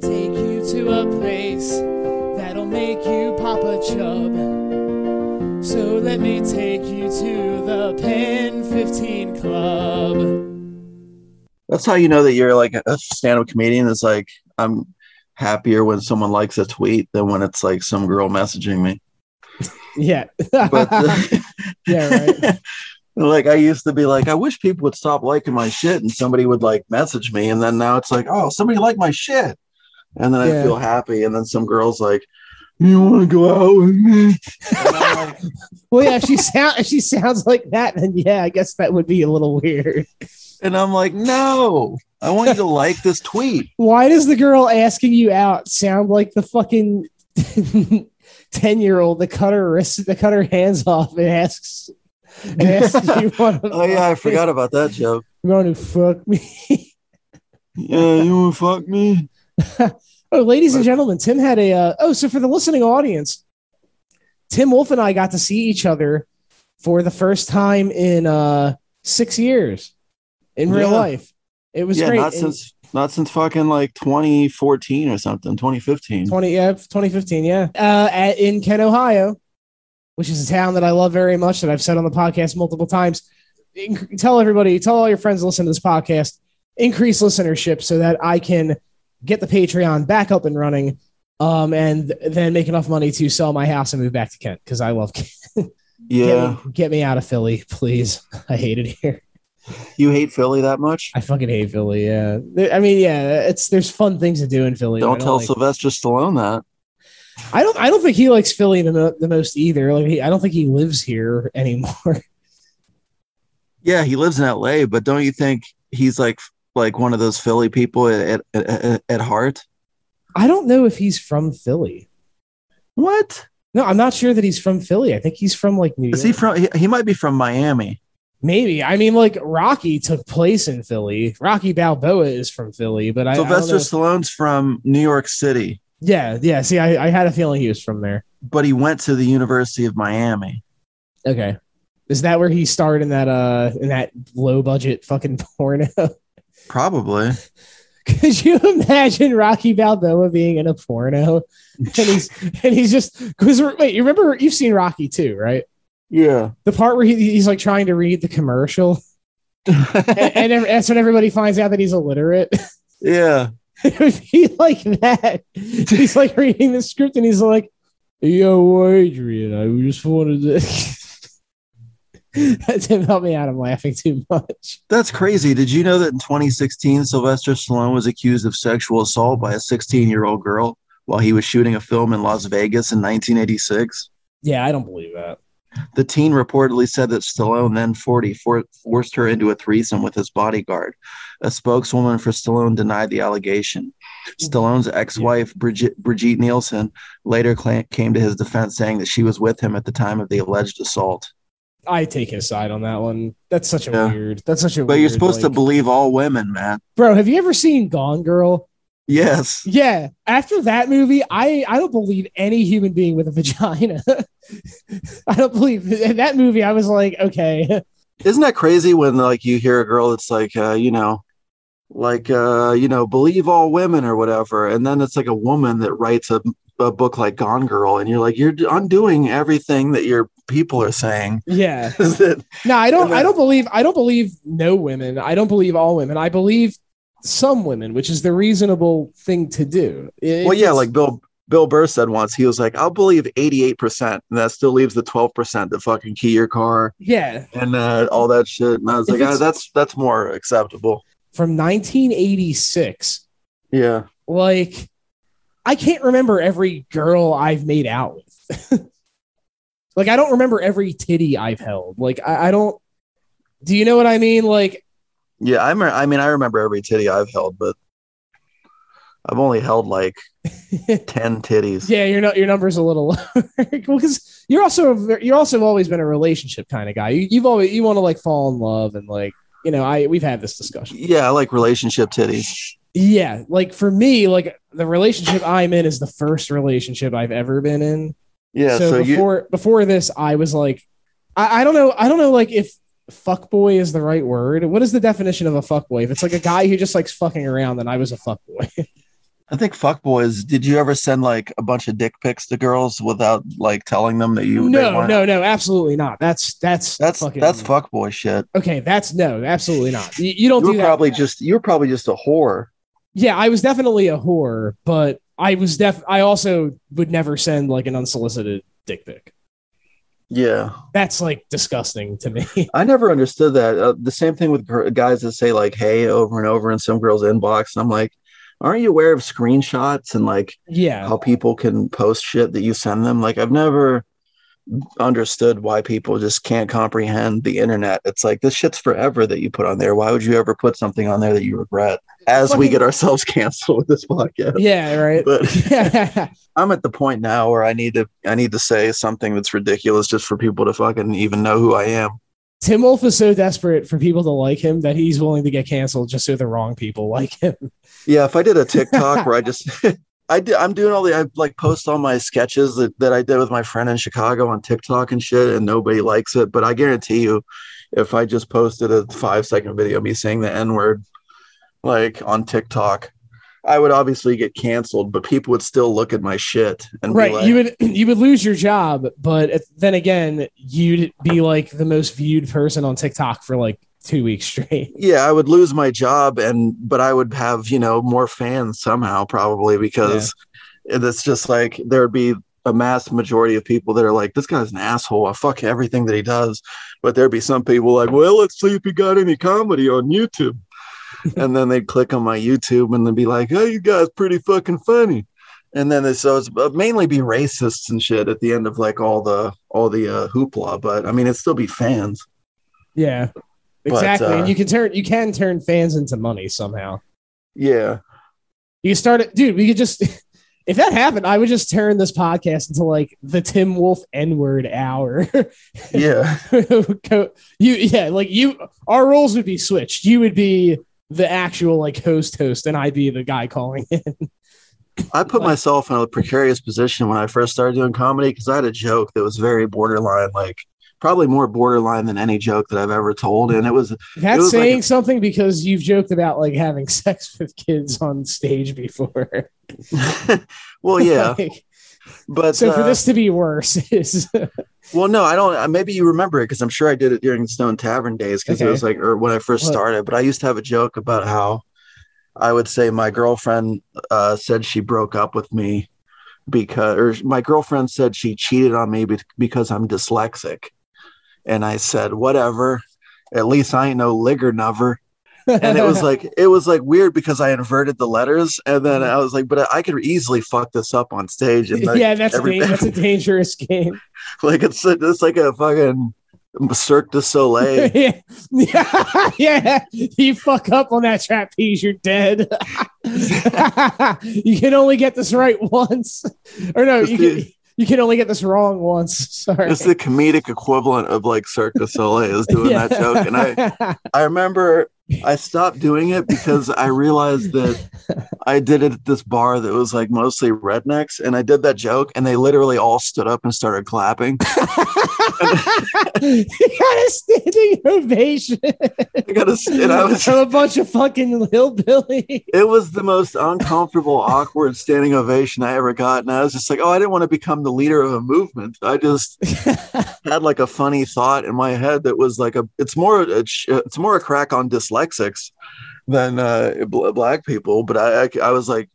Take you to a place that'll make you pop a chub. So let me take you to the Pen 15 Club. That's how you know that you're like a stand-up comedian. Is like I'm happier when someone likes a tweet than when it's like some girl messaging me. Yeah. But uh, yeah, right. like I used to be like, I wish people would stop liking my shit, and somebody would like message me, and then now it's like, oh, somebody liked my shit, and then I feel happy, and then some girls like, you want to go out with me? Like, Well, yeah, if she sound if she sounds like that, then yeah, I guess that would be a little weird. and I'm like, no, I want you to like this tweet. Why does the girl asking you out sound like the fucking ten year old that cut her wrists, that cut her hands off and asks asks you want to Oh yeah, I forgot about that joke. you want to fuck me? Yeah, you want to fuck me? Oh, ladies and gentlemen, Tim had a. Uh, oh, so for the listening audience, Tim Wolfe and I got to see each other for the first time in uh, six years in real Yeah. life. It was yeah, great. not And since not since fucking like 2014 or something, 2015. 20, yeah, 2015, yeah. Uh, at, in Kent, Ohio, which is a town that I love very much that I've said on the podcast multiple times. Inc- Tell everybody, tell all your friends to listen to this podcast, increase listenership so that I can get the Patreon back up and running um, and then make enough money to sell my house and move back to Kent because I love Kent. Yeah, Get me, get me out of Philly, please. I hate it here. you hate Philly that much? I fucking hate Philly. Yeah. I mean, yeah, it's there's fun things to do in Philly. but I Don't tell like- Sylvester Stallone that. I don't. I don't think he likes Philly the, the most either. Like, he, I don't think he lives here anymore. Yeah, he lives in LA, but don't you think he's like like one of those Philly people at at, at, heart? I don't know if he's from Philly. What No, I'm not sure that he's from Philly. I think he's from like New is York. he from? He, he might be from Miami. Maybe. I mean, like Rocky took place in Philly. Rocky Balboa is from Philly, but I, I Sylvester know. Stallone's from New York City, yeah, yeah. See, I, I had a feeling he was from there. but he went to the University of Miami. Okay, is that where he starred in that uh in that low budget fucking porno? Probably. Could you imagine Rocky Balboa being in a porno and he's and he's just because wait, you remember you've seen Rocky too, right? Yeah. The part where he, he's like trying to read the commercial, and, and ev- that's when everybody finds out that he's illiterate. yeah. it would be like that. He's like reading the script and he's like, "Yo, Adrian, I just wanted to." That Tim help me out. I'm laughing too much. That's crazy. Did you know that in 2016, Sylvester Stallone was accused of sexual assault by a 16 year old girl while he was shooting a film in Las Vegas in 1986? Yeah, I don't believe that. The teen reportedly said that Stallone, then 40, for- forced her into a threesome with his bodyguard. A spokeswoman for Stallone denied the allegation. Stallone's ex wife, Brigitte, Brigitte Nielsen, later came to his defense, saying that she was with him at the time of the alleged assault. I take his side on that one. That's such a Yeah. weird. That's such a. Weird But you're weird, supposed to believe all women, man. bro. Have you ever seen Gone Girl? Yes. Yeah. After that movie, I I don't believe any human being with a vagina. I don't believe in that movie. I was like, okay, Isn't that crazy when like you hear a girl that's like, uh, you know, like uh, you know, believe all women or whatever, and then it's like a woman that writes a, a book like Gone Girl, and you're like, you're undoing everything that your people are saying. yeah. That No, I don't. Then- I don't believe. I don't believe no women. I don't believe all women. I believe some women, which is the reasonable thing to do. If well, yeah, like Bill Bill Burr said once, he was like, I'll believe 88 percent, and that still leaves the 12 percent to fucking key your car yeah, and uh, all that shit. And I was If like, it's- that's that's more acceptable. from 1986. Yeah. Like, I can't remember every girl I've made out with. like, I don't remember every titty I've held. Like, I, I don't. Do you know what I mean? Like, Yeah, I, me- I mean, I remember every titty I've held, but I've only held like 10 titties. yeah, your your number's a little lower because you're also you're also always been a relationship kind of guy. You, you've always you want to like fall in love and like you know I we've had this discussion. Yeah, I like relationship titties. Yeah, like for me, like the relationship I'm in is the first relationship I've ever been in. Yeah, so, so, you before before this, I was like, I, I don't know, I don't know, like if fuckboy is the right word. What is the definition of a fuckboy? If it's like a guy who just likes fucking around, then I was a fuckboy. I think fuckboys. Did you ever send like a bunch of dick pics to girls without like telling them that you? no, no, no, absolutely not. That's that's That's fucking, that's fuckboy shit. Okay, that's no, absolutely not. You, you don't You do were that. probably just you were probably just a whore. Yeah, I was definitely a whore, but I was def. I also would never send like an unsolicited dick pic. Yeah, That's like disgusting to me. I never understood that. Uh, the same thing with gr- guys that say like "hey" over and over in some girl's inbox, and I'm like, aren't you aware of screenshots and like yeah, how people can post shit that you send them? Like I've never understood why people just can't comprehend the internet. It's like this shit's forever that you put on there. Why would you ever put something on there that you regret? As we get ourselves canceled with this podcast. yeah, right. But I'm at the point now where I need to I need to say something that's ridiculous just for people to fucking even know who I am. Tim Wolfe is so desperate for people to like him that he's willing to get canceled just so the wrong people like him. Yeah, if I did a TikTok where I just I did I'm doing all the I like post all my sketches that, that I did with my friend in Chicago on TikTok and shit and nobody likes it. But I guarantee you, if I just posted a five second video of me saying the N-word like on TikTok, I would obviously get canceled, but people would still look at my shit and right, be like, you would you would lose your job, but then again, you'd be like the most viewed person on TikTok for like two weeks straight. yeah, I would lose my job and but I would have, you know, more fans somehow probably because it's just like there'd be a mass majority of people that are like, this guy's an asshole. I fuck everything that he does. But there'd be some people like, well, let's see if he got any comedy on YouTube. And then they'd click on my YouTube and they'd be like, oh, you guys pretty fucking funny. And then it's, so it's uh, mainly be racists and shit at the end of like all the all the uh, hoopla. But I mean, it'd still be fans. Yeah, But, exactly. uh, and you can turn you can turn fans into money somehow. Yeah. You start it, dude. We could just if that happened, I would just turn this podcast into like the Tim Wolfe N word hour. Yeah. You yeah, like you our roles would be switched. You would be the actual like host host, and I'd be the guy calling in. I put Like- myself in a precarious position when I first started doing comedy because I had a joke that was very borderline, like probably more borderline than any joke that I've ever told. And it was, That's was like saying a- something because you've joked about like having sex with kids on stage before. well, yeah, Like, but so for uh, this to be worse is well, no, I don't. uh, Maybe you remember it because I'm sure I did it during the Stone Tavern days because Okay. it was like, or when I first What? started. But I used to have a joke about how I would say my girlfriend uh, said she broke up with me because, or my girlfriend said she cheated on me be- because I'm dyslexic, and I said, whatever. At least I ain't no ligger nover. And it was like it was like weird because I inverted the letters, and then mm-hmm. I was like, but I could easily fuck this up on stage, and like, yeah, that's a every- dan- that's a dangerous game. like it's it's like a fucking Cirque du Soleil. yeah. yeah, yeah. You fuck up on that trapeze, you're dead. you can only get this right once, or no, you can, you can only get this wrong once. Sorry. It's the comedic equivalent of like Cirque du Soleil is doing that joke, and I I remember I stopped doing it because I realized that I did it at this bar that was like mostly rednecks, and I did that joke, and they literally all stood up and started clapping. you got a standing ovation I got a, and I was from a bunch of fucking hillbilly. it was the most uncomfortable, awkward standing ovation I ever got. And I was just like, oh, I didn't want to become the leader of a movement. I just had like a funny thought in my head that was like a, it's more, a, it's more a crack on dyslexics than uh, black people. But I, I, I was like,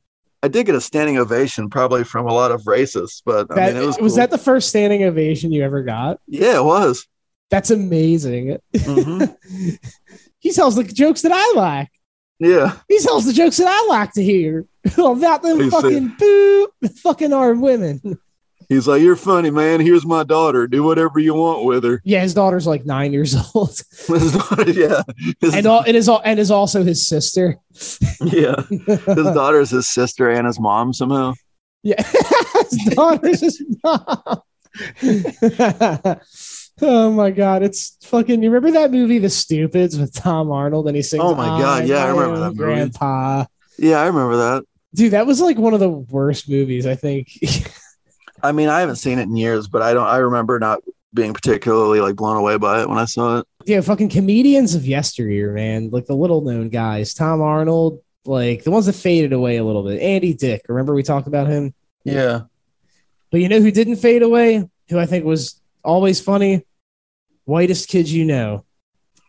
I did get a standing ovation, probably from a lot of racists. But I mean, it was was cool. that the first standing ovation you ever got? yeah, it was. That's amazing. Mhm. he tells the jokes that I like. Yeah, He tells the jokes that I like to hear about them fucking boo, fucking armed women. He's like, you're funny, man. Here's my daughter. Do whatever you want with her. Yeah, his daughter's like nine years old, His daughter- yeah, His- and all, it is all, and is also his sister. yeah. His daughter's his sister and his mom somehow. Yeah, his daughter's his mom. oh my god, it's fucking. You remember that movie, The Stupids, with Tom Arnold, and he sings. Oh my God, "I'm yeah, I remember that movie. Grandpa, Yeah, I remember that. dude, that was like one of the worst movies. I think. I mean, I haven't seen it in years, but I don't. I remember not being particularly like blown away by it when I saw it. yeah, fucking comedians of yesteryear, man. Like the little known guys, Tom Arnold, like the ones that faded away a little bit. Andy Dick, remember we talked about him? Yeah. But you know who didn't fade away? Who I think was always funny? Whitest kids you know.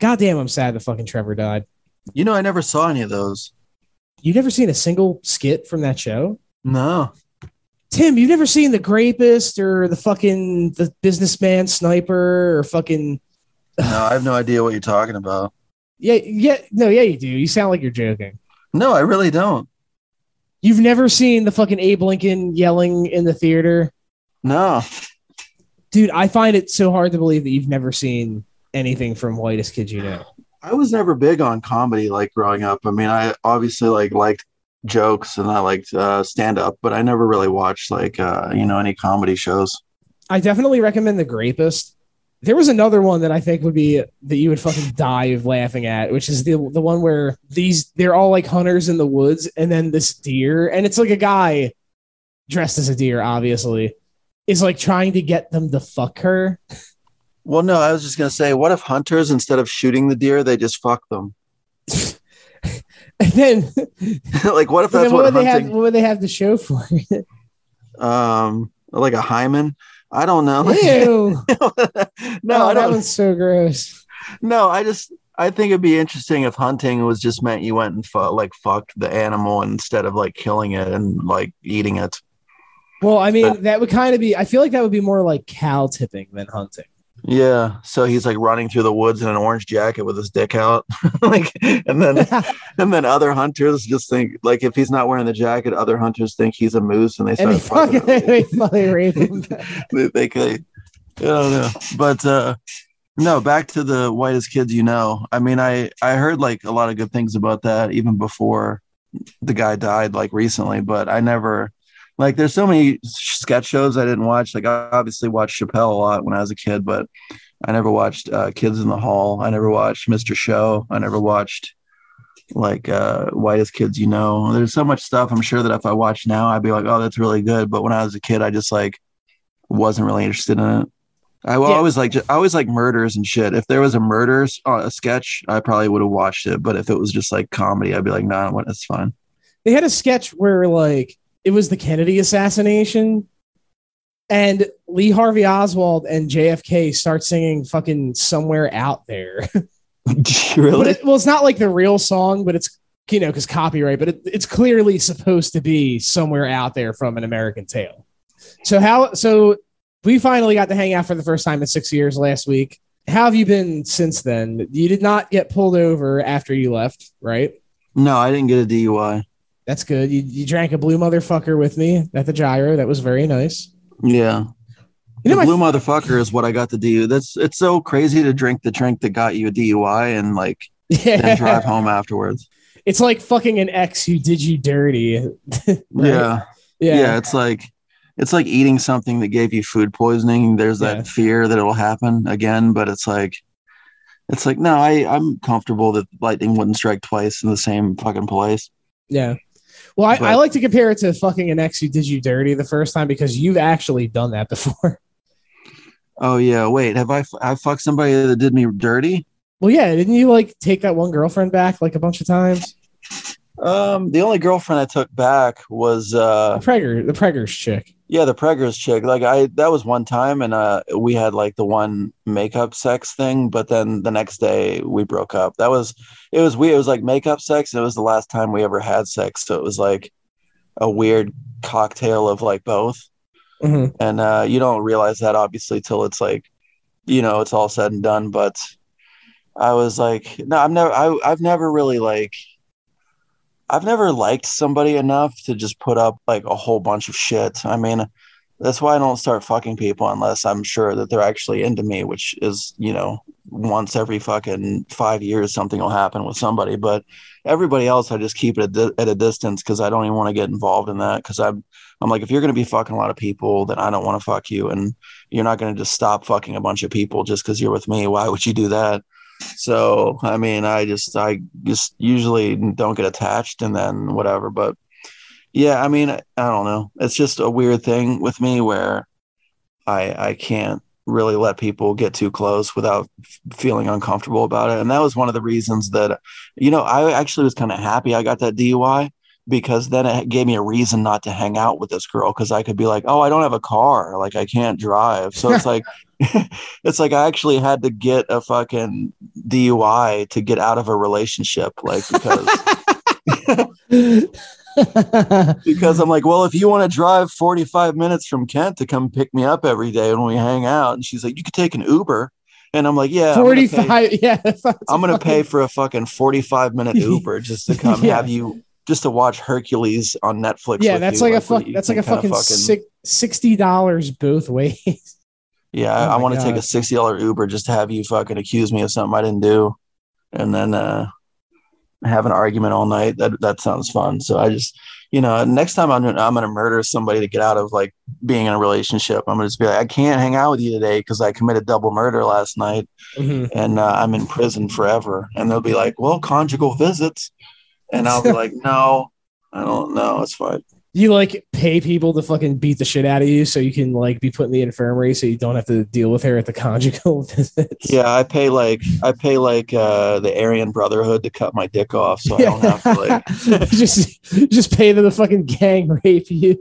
Goddamn, I'm sad that fucking Trevor died. You know, I never saw any of those. You never seen a single skit from that show? No. Tim, you've never seen the Grapist or the fucking the businessman sniper or fucking No, I have no idea what you're talking about. yeah yeah no yeah you do. You sound like you're joking. No, I really don't. You've never seen the fucking Abe Lincoln yelling in the theater, No. dude. I find it so hard to believe that you've never seen anything from Whitest Kids You Know. I was never big on comedy like growing up. I mean, I obviously like liked jokes and I liked uh, stand up, but I never really watched like uh, you know any comedy shows. I definitely recommend The Grapist. There was another one that I think would be that you would fucking die of laughing at, which is the the one where these they're all like hunters in the woods, and then this deer, and it's like a guy dressed as a deer, obviously, is like trying to get them to fuck her. Well, no, I was just gonna say, what if hunters instead of shooting the deer, they just fuck them? And then, like, what if that's what, what, would they have? hunting? What would they have to show for it? um, like a hymen? I don't know. Ew! no, oh, I that don't. one's so gross. No, I just I think it'd be interesting if hunting was just meant you went and fu- like fucked the animal instead of like killing it and like eating it. Well, I mean, that would kind of be. I feel like that would be more like cow tipping than hunting. Yeah. So he's like running through the woods in an orange jacket with his dick out. like and then and then other hunters just think like if he's not wearing the jacket, other hunters think he's a moose and they and start they fucking fucking, they fucking rape him. they, they, they, I don't know. But uh no, back to the whitest kids you know. I mean, I I heard like a lot of good things about that even before the guy died like recently, but I never like there's so many sketch shows I didn't watch. Like I obviously watched Chappelle a lot when I was a kid, but I never watched uh, Kids in the Hall. I never watched Mr. Show. I never watched like uh whitest kids you know. There's so much stuff I'm sure that if I watched now I'd be like, "Oh, that's really good." But when I was a kid, I just like wasn't really interested in it. I Yeah. always like I always like murders and shit. If there was a murders uh, a sketch, I probably would have watched it. But if it was just like comedy, I'd be like, nah, what? It's fine. They had a sketch where like it was the Kennedy assassination, and Lee Harvey Oswald and JFK start singing "fucking somewhere out there." Really? it, well, it's not like the real song, but it's you know because copyright, but it, it's clearly supposed to be somewhere out there from an American Tail. So how? So we finally got to hang out for the first time in six years last week. How have you been since then? You did not get pulled over after you left, right? no, I didn't get a DUI. That's good. You, you drank a blue motherfucker with me at the gyro. That was very nice. Yeah. You know, the blue motherfucker is what I got the DUI. That's it's so crazy to drink the drink that got you a DUI and like then drive home afterwards. It's like fucking an ex who did you dirty. Right? Yeah. yeah. yeah it's like it's like eating something that gave you food poisoning there's that Yeah. fear that it'll happen again but it's like it's like no i i'm comfortable that lightning wouldn't strike twice in the same fucking place Yeah. Well, I, I like to compare it to fucking an ex who did you dirty the first time because you've actually done that before. oh yeah wait have I I fucked somebody that did me dirty Well, yeah, didn't you like take that one girlfriend back like a bunch of times? um the only girlfriend i took back was The uh Pregger, the Preggers chick. Yeah the preggers chick like i that was one time and uh we had like the one makeup sex thing but then the next day we broke up. That was it was weird. It was like makeup sex and it was the last time we ever had sex so it was like a weird cocktail of like both. Mhm. and uh you don't realize that obviously till it's like you know it's all said and done but i was like no i've never I, i've never really like i've never liked somebody enough to just put up like a whole bunch of shit. I mean that's why i don't start fucking people unless i'm sure that they're actually into me which is you know once every fucking five years something will happen with somebody. But everybody else i just keep it at, di- at a distance because i don't even want to get involved in that because i'm i'm like if you're going to be fucking a lot of people then i don't want to fuck you. And you're not going to just stop fucking a bunch of people just because you're with me. Why would you do that so i mean i just i just usually don't get attached and then whatever but yeah i mean i don't know it's just a weird thing with me where i i can't really let people get too close without feeling uncomfortable about it. And that was one of the reasons that, you know, I actually was kind of happy I got that DUI because then it gave me a reason not to hang out with this girl because I could be like, oh, I don't have a car, like I can't drive. So it's like, it's like I actually had to get a fucking DUI to get out of a relationship, like because. because I'm like, well, if you want to drive 45 minutes from Kent to come pick me up every day when we hang out, and she's like, you could take an Uber, and I'm like, yeah, I'm gonna pay- 45 yeah I'm gonna pay for a fucking 45 minute Uber just to come Yeah. have you just to watch Hercules on Netflix. yeah that's you, like a fuck that's like a fucking, kinda 60 dollars both ways Yeah, Oh I, I want to take a sixty dollar Uber just to have you fucking accuse me of something I didn't do, and then uh, have an argument all night. That that sounds fun. So I just, you know, next time I'm I'm gonna murder somebody to get out of like being in a relationship. I'm gonna just be like, I can't hang out with you today because I committed double murder last night, Mhm. and uh, I'm in prison forever. And they'll be like, well, conjugal visits, and I'll be like, no, I don't know, it's fine. you like pay people to fucking beat the shit out of you so you can like be put in the infirmary so you don't have to deal with her at the conjugal visits Yeah, I pay like I pay like uh, the Aryan Brotherhood to cut my dick off, so I don't have to like. just just pay them to fucking gang rape you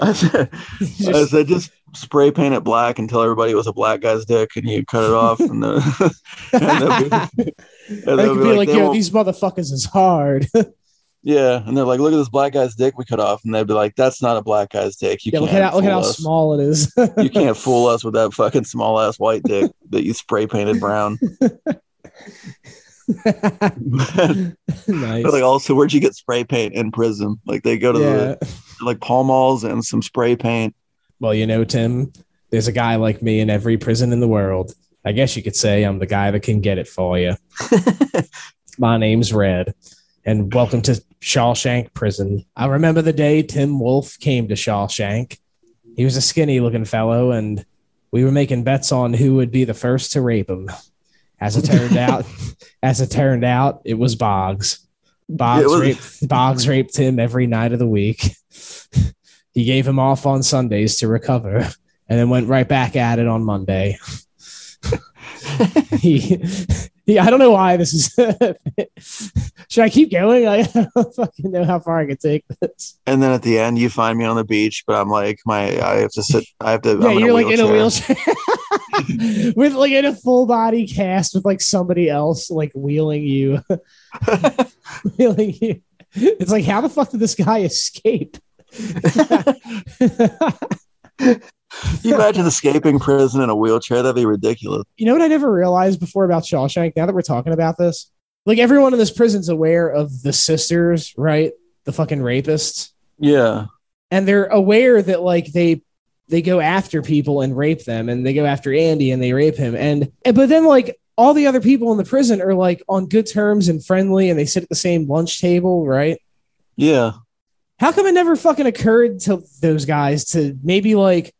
I said, I Just- said just spray paint it black and tell everybody it was a black guy's dick, and you cut it off, and, the, and be, and they could be like, they yo, won't- these motherfuckers is hard. yeah, and they're like, look at this black guy's dick we cut off, and they'd be like, that's not a black guy's dick. You yeah, can't look at how look at how us. small it is. You can't fool us with that fucking small ass white dick that you spray painted brown. nice. like, also, where'd you get spray paint in prison? Like, they go to yeah. the like Pall Malls and some spray paint. Well, you know, Tim, there's a guy like me in every prison in the world. I guess you could say I'm the guy that can get it for you. My name's Red, and welcome to Shawshank Prison. I remember the day Tim Wolfe came to Shawshank. He was a skinny looking fellow, and we were making bets on who would be the first to rape him. As it turned out, as it turned out, it was Boggs. Boggs was- raped Boggs raped him every night of the week. he gave him off on Sundays to recover, and then went right back at it on Monday. he, he, I don't know why this is. Should I keep going? I don't fucking know how far I can take this. And then at the end, you find me on the beach, but I'm like, my I have to sit. I have to. Yeah, I'm you're like in a wheelchair. wheelchair with like in a full body cast with like somebody else like wheeling you, wheeling you. It's like, how the fuck did this guy escape? You imagine escaping prison in a wheelchair? That'd be ridiculous. You know what I never realized before about Shawshank? Now that we're talking about this, like everyone in this prison's aware of the sisters, right? The fucking rapists, Yeah, and they're aware that like they they go after people and rape them, and they go after Andy and they rape him, and, and but then like all the other people in the prison are like on good terms and friendly, and they sit at the same lunch table, right? yeah. How come it never fucking occurred to those guys to maybe like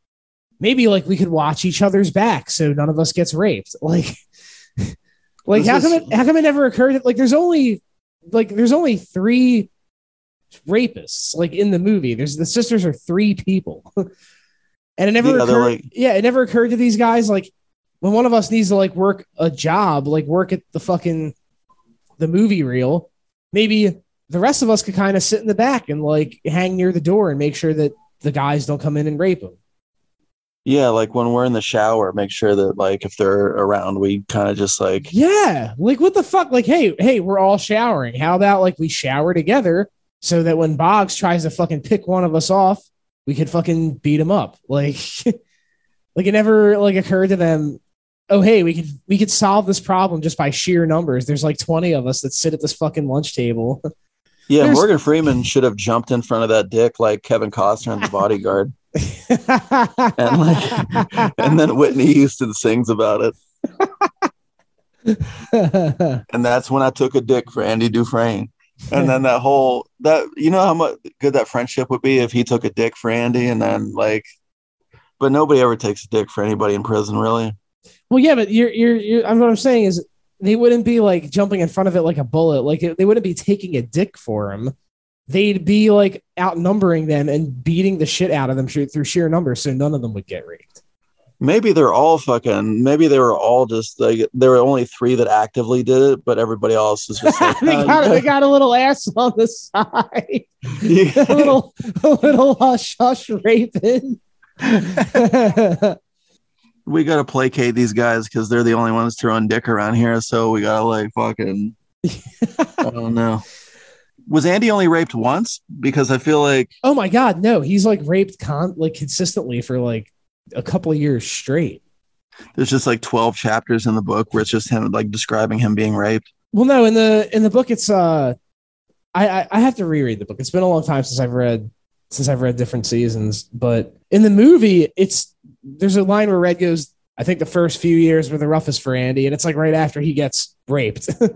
maybe like we could watch each other's back so none of us gets raped? Like like how come it how come it never occurred that like there's only like there's only three rapists like in the movie. There's the sisters are three people. and it never Yeah, occurred like- yeah, it never occurred to these guys like when one of us needs to like work a job, like work at the fucking the movie reel, maybe the rest of us could kind of sit in the back and like hang near the door and make sure that the guys don't come in and rape them. Yeah, like when we're in the shower, make sure that like if they're around, we kind of just like Yeah, like what the fuck? Like, hey, hey, we're all showering. How about like we shower together so that when Boggs tries to fucking pick one of us off, we could fucking beat him up. Like, like it never like occurred to them. Oh, hey, we could we could solve this problem just by sheer numbers. There's like 20 of us that sit at this fucking lunch table. yeah. There's- Morgan Freeman should have jumped in front of that dick like Kevin Costner in The Bodyguard, and like and then Whitney Houston sings about it, and that's when I took a dick for Andy Dufresne. And then that whole that you know how much good that friendship would be if he took a dick for Andy, and then like, but nobody ever takes a dick for anybody in prison, really. Well, yeah, but you're, you're, you're, I'm, what I'm saying is they wouldn't be like jumping in front of it like a bullet. Like they wouldn't be taking a dick for him. They'd be like outnumbering them and beating the shit out of them through sheer numbers, so none of them would get raped. Maybe they're all fucking. Maybe they were all just like there were only three that actively did it, but everybody else is just like. they, "Oh, got, they got a little ass on the side. guys-" a little, a little hush hush raping. We gotta placate these guys because they're the only ones throwing dick around here. So we gotta like fucking. I don't know. Was Andy only raped once? Because I feel like oh my god, no, he's like raped con like consistently for like a couple of years straight. there's just like 12 chapters in the book where it's just him like describing him being raped. Well, no, in the in the book, it's uh, I, I I have to reread the book. It's been a long time since I've read since I've read different seasons, but in the movie, it's there's a line where Red goes. I think the first few years were the roughest for Andy, and it's like right after he gets raped. no,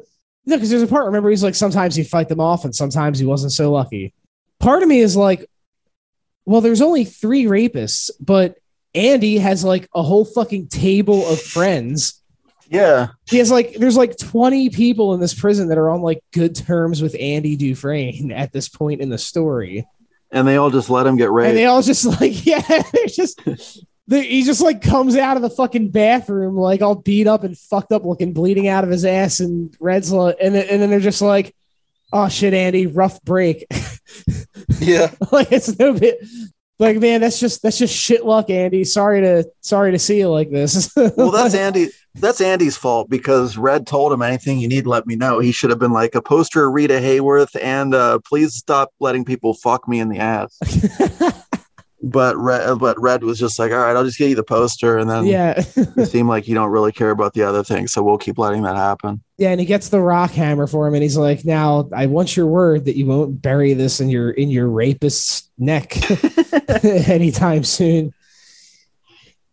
because there's a part. Remember, he's like sometimes he'd fight them off, and sometimes he wasn't so lucky. Part of me is like, well, there's only three rapists, but Andy has like a whole fucking table of friends Yeah. he has like there's like 20 people in this prison that are on like good terms with Andy Dufresne at this point in the story. And they all just let him get raped. And they all just like, yeah, they're just they, he just like comes out of the fucking bathroom like all beat up and fucked up looking, bleeding out of his ass and Red's like, and then, and then they're just like, oh shit, Andy, rough break. yeah. like it's no bit like man, that's just that's just shit luck, Andy. Sorry to sorry to see you like this. Well, that's Andy. That's Andy's fault because Red told him anything you need, let me know. He should have been like a poster of Rita Hayworth and uh, please stop letting people fuck me in the ass. but Red, uh, but Red was just like, all right, I'll just get you the poster, and then yeah. it seemed like you don't really care about the other thing, so we'll keep letting that happen. Yeah, and he gets the rock hammer for him, and he's like, "Now, I want your word that you won't bury this in your in your rapist's neck anytime soon."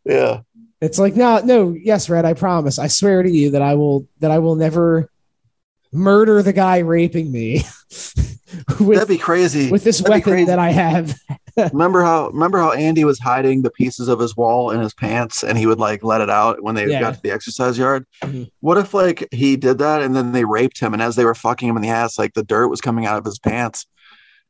Yeah. It's like, no, no, yes, Red, I promise, I swear to you that I will that I will never murder the guy raping me That'd be crazy. with this that'd weapon that I have. Remember how remember how Andy was hiding the pieces of his wall in his pants and he would like let it out when they Yeah. got to the exercise yard? Mhm. What if like he did that and then they raped him and as they were fucking him in the ass, like the dirt was coming out of his pants.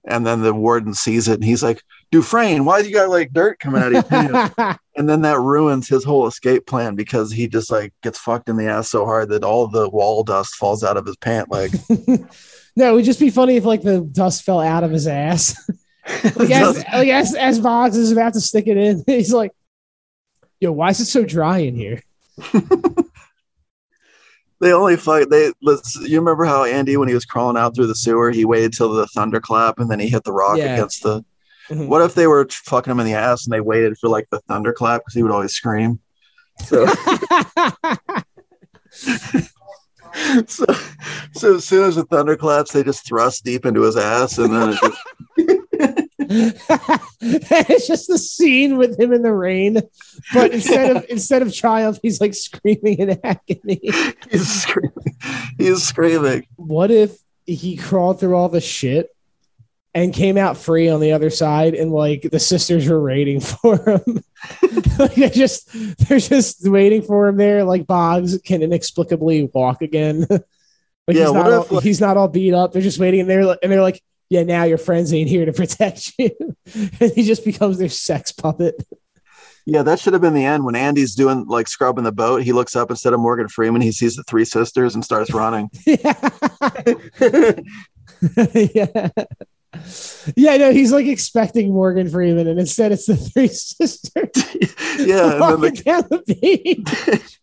And then the warden sees it and he's like, Dufresne, why do you got like dirt coming out of your pants? and then that ruins his whole escape plan because he just like gets fucked in the ass so hard that all the wall dust falls out of his pant leg. no, it would just be funny if like the dust fell out of his ass. like, as, like as as Boggs is about to stick it in, he's like, "Yo, why is it so dry in here?" They only fight. They let's. You remember how Andy, when he was crawling out through the sewer, he waited till the thunderclap and then he hit the rock Yeah. against the. Mhm. What if they were fucking him in the ass and they waited for like the thunderclap because he would always scream. So, so, so as soon as the thunder claps, they just thrust deep into his ass and then it just, it's just the scene with him in the rain, but instead of instead of triumph, he's like screaming in agony. he's screaming. He's screaming. What if he crawled through all the shit and came out free on the other side, and like the sisters were waiting for him? like they're just they're just waiting for him there. Like Boggs can inexplicably walk again. like Yeah, he's what not, all, if, like- he's not all beat up. They're just waiting, and they're and they're like, "Yeah, now your friends ain't here to protect you," and he just becomes their sex puppet. Yeah, that should have been the end when Andy's doing like scrubbing the boat. He looks up instead of Morgan Freeman. He sees the three sisters and starts running. yeah. Yeah, no, he's like expecting Morgan Freeman, and instead it's the three sisters yeah, and then walking the, down the beach.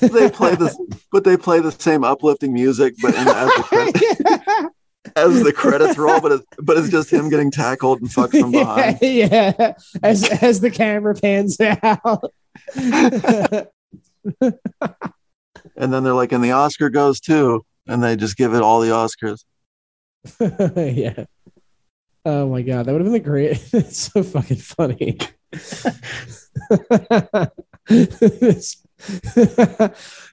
they play this, but they play the same uplifting music, but in, the as the credits roll, but it's, but it's just him getting tackled and fucked from behind. yeah, yeah, as as the camera pans out. And then they're like, and the Oscar goes too, and they just give it all the Oscars. yeah. Oh my god, that would have been the great. It's so fucking funny.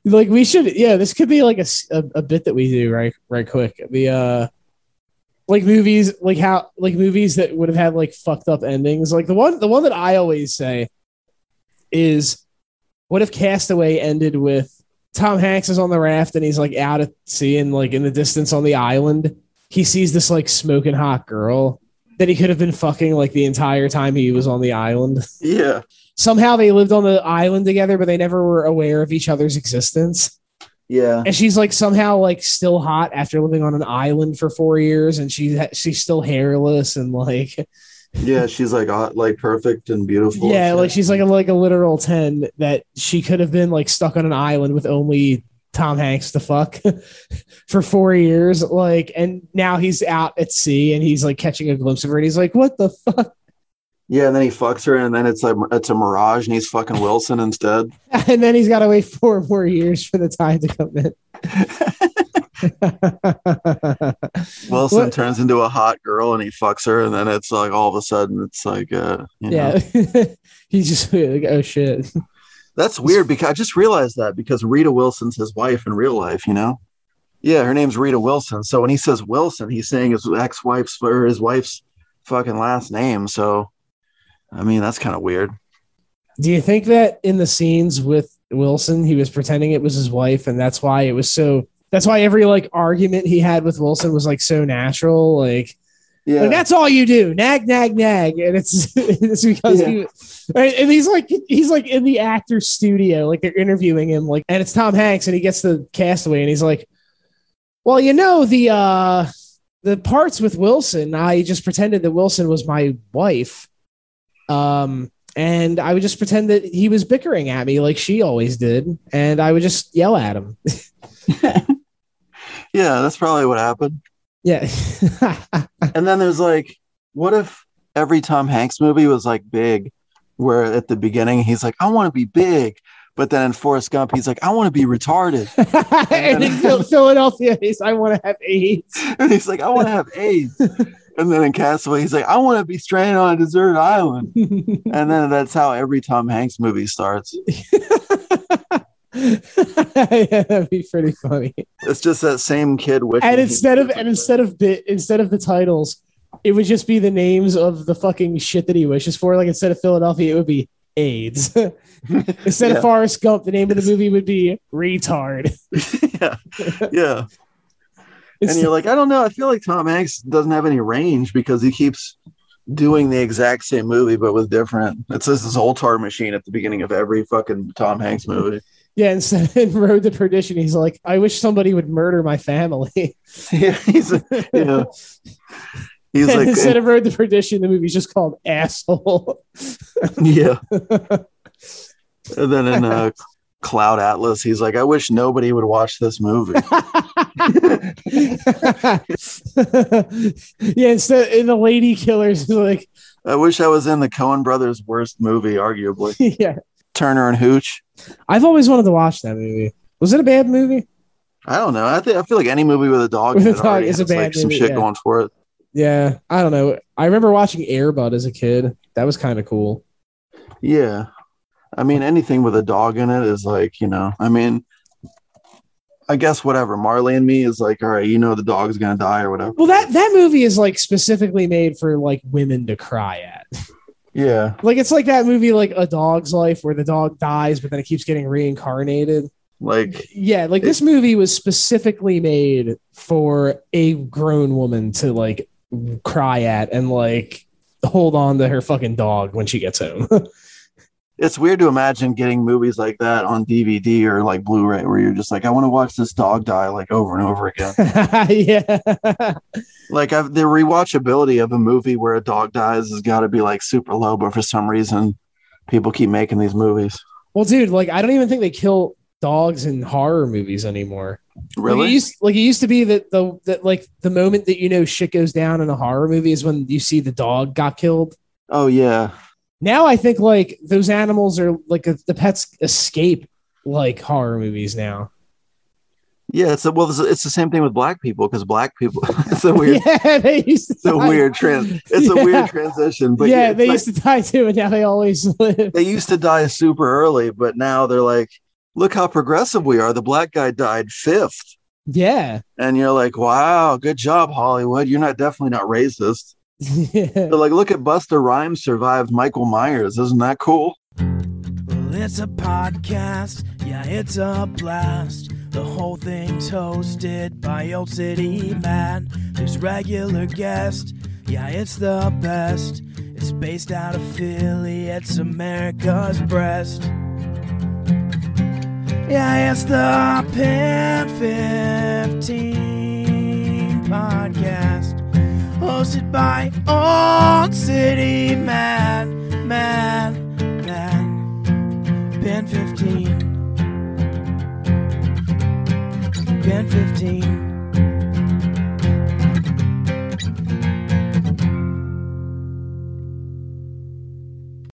like we should, yeah. This could be like a a bit that we do right, right quick. The uh, like movies, like how like movies that would have had like fucked up endings. Like the one, the one that I always say is, what if Castaway ended with Tom Hanks is on the raft and he's like out at sea and like in the distance on the island, he sees this like smoking hot girl that he could have been fucking like the entire time he was on the island. Yeah, somehow they lived on the island together, but they never were aware of each other's existence. Yeah. And she's like somehow like still hot after living on an island for four years, and she she's still hairless and like Yeah, she's like uh, like perfect and beautiful. yeah, like she's like a like a literal ten that she could have been like stuck on an island with only Tom Hanks to fuck for four years, like, and now he's out at sea and he's like catching a glimpse of her, and he's like, "What the fuck?" Yeah, and then he fucks her, and then it's like it's a mirage, and he's fucking Wilson instead. And then he's got to wait four more years for the time to come in. Wilson What- turns into a hot girl, and he fucks her, and then it's like all of a sudden, it's like, uh, you know. yeah, he's just like, oh shit. That's weird because I just realized that because Rita Wilson's his wife in real life, you know? Yeah, her name's Rita Wilson. So when he says Wilson, he's saying his ex-wife's or his wife's fucking last name. So I mean, that's kind of weird. Do you think that in the scenes with Wilson, he was pretending it was his wife, and that's why it was so? That's why every like argument he had with Wilson was like so natural. Like, Yeah. like that's all you do, nag, nag, nag, and it's it's because he right? and he's like he's like in the actor's studio, like they're interviewing him, like, and it's Tom Hanks, and he gets the castaway, and he's like, "Well, you know the uh the parts with Wilson, I just pretended that Wilson was my wife." Um, and I would just pretend that he was bickering at me like she always did, and I would just yell at him. yeah, that's probably what happened. yeah. And then there's like, what if every Tom Hanks movie was like big, where at the beginning he's like, I want to be big. But then in Forrest Gump, he's like, I want to be retarded. and in Philadelphia, he's, I want to have AIDS. And he's like, I want to have AIDS. And then in Castaway, he's like, I want to be stranded on a deserted island. And then that's how every Tom Hanks movie starts. yeah, that'd be pretty funny. It's just that same kid wishing. And instead of and instead of bit instead of the titles, it would just be the names of the fucking shit that he wishes for. Like instead of Philadelphia, it would be AIDS. instead Yeah. of Forrest Gump, the name of the movie would be Retard. yeah, yeah. And you're like, I don't know. I feel like Tom Hanks doesn't have any range because he keeps doing the exact same movie but with different. It's just this Zoltar machine at the beginning of every fucking Tom Hanks movie. yeah, instead in Road to Perdition, he's like, I wish somebody would murder my family. yeah, he's yeah. He's and like, instead of Road to Perdition, the movie's just called Asshole. yeah. And then in uh, Cloud Atlas, he's like, I wish nobody would watch this movie. yeah, instead in the Lady Killers, like, I wish I was in the Coen brothers' worst movie, arguably. yeah. Turner and Hooch. I've always wanted to watch that movie. Was it a bad movie? I don't know. I think I feel like any movie with a dog With in a dog is a has, like bad some movie, shit yeah. going for it. Yeah, I don't know. I remember watching Airbud as a kid. That was kind of cool. Yeah. I mean, anything with a dog in it is like, you know, I mean, I guess whatever. Marley and me is like, all right, you know, the dog's to die or whatever. Well, that that movie is like specifically made for like women to cry at. Yeah. Like it's like that movie, like A Dog's Life, where the dog dies, but then it keeps getting reincarnated. Like, Yeah, like this movie was specifically made for a grown woman to like cry at and like hold on to her fucking dog when she gets home. it's weird to imagine getting movies like that on DVD or like Blu ray where you're just like, I want to watch this dog die like over and over again. yeah. like, I've, the rewatchability of a movie where a dog dies has got to be like super low, but for some reason, people keep making these movies. Well, dude, like I don't even think they kill dogs in horror movies anymore. Like it Really? used, like it used to be that the that like the moment that you know shit goes down in a horror movie is when you see the dog got killed. oh, yeah. Now I think like those animals are like the pets escape like horror movies now. Yeah. It's a, well, it's, it's the same thing with black people because black people, it's a weird. Yeah, they used to. it's a weird trans it's a weird transition but yeah, it's they like- used to die too, and now they always live. they used to die super early but now they're like look how progressive we are the black guy died fifth Yeah, and you're like wow good job hollywood you're not definitely not racist yeah. they're like look at Busta Rhymes survived michael myers isn't that cool Well, it's a podcast. Yeah, it's a blast. The whole thing's hosted by Old City Man. There's regular guest. Yeah, it's the best. It's based out of Philly. It's America's breast. Yeah, it's the Pen 15 podcast hosted by Old City Man, Man, Man. Ben 15. Ben 15.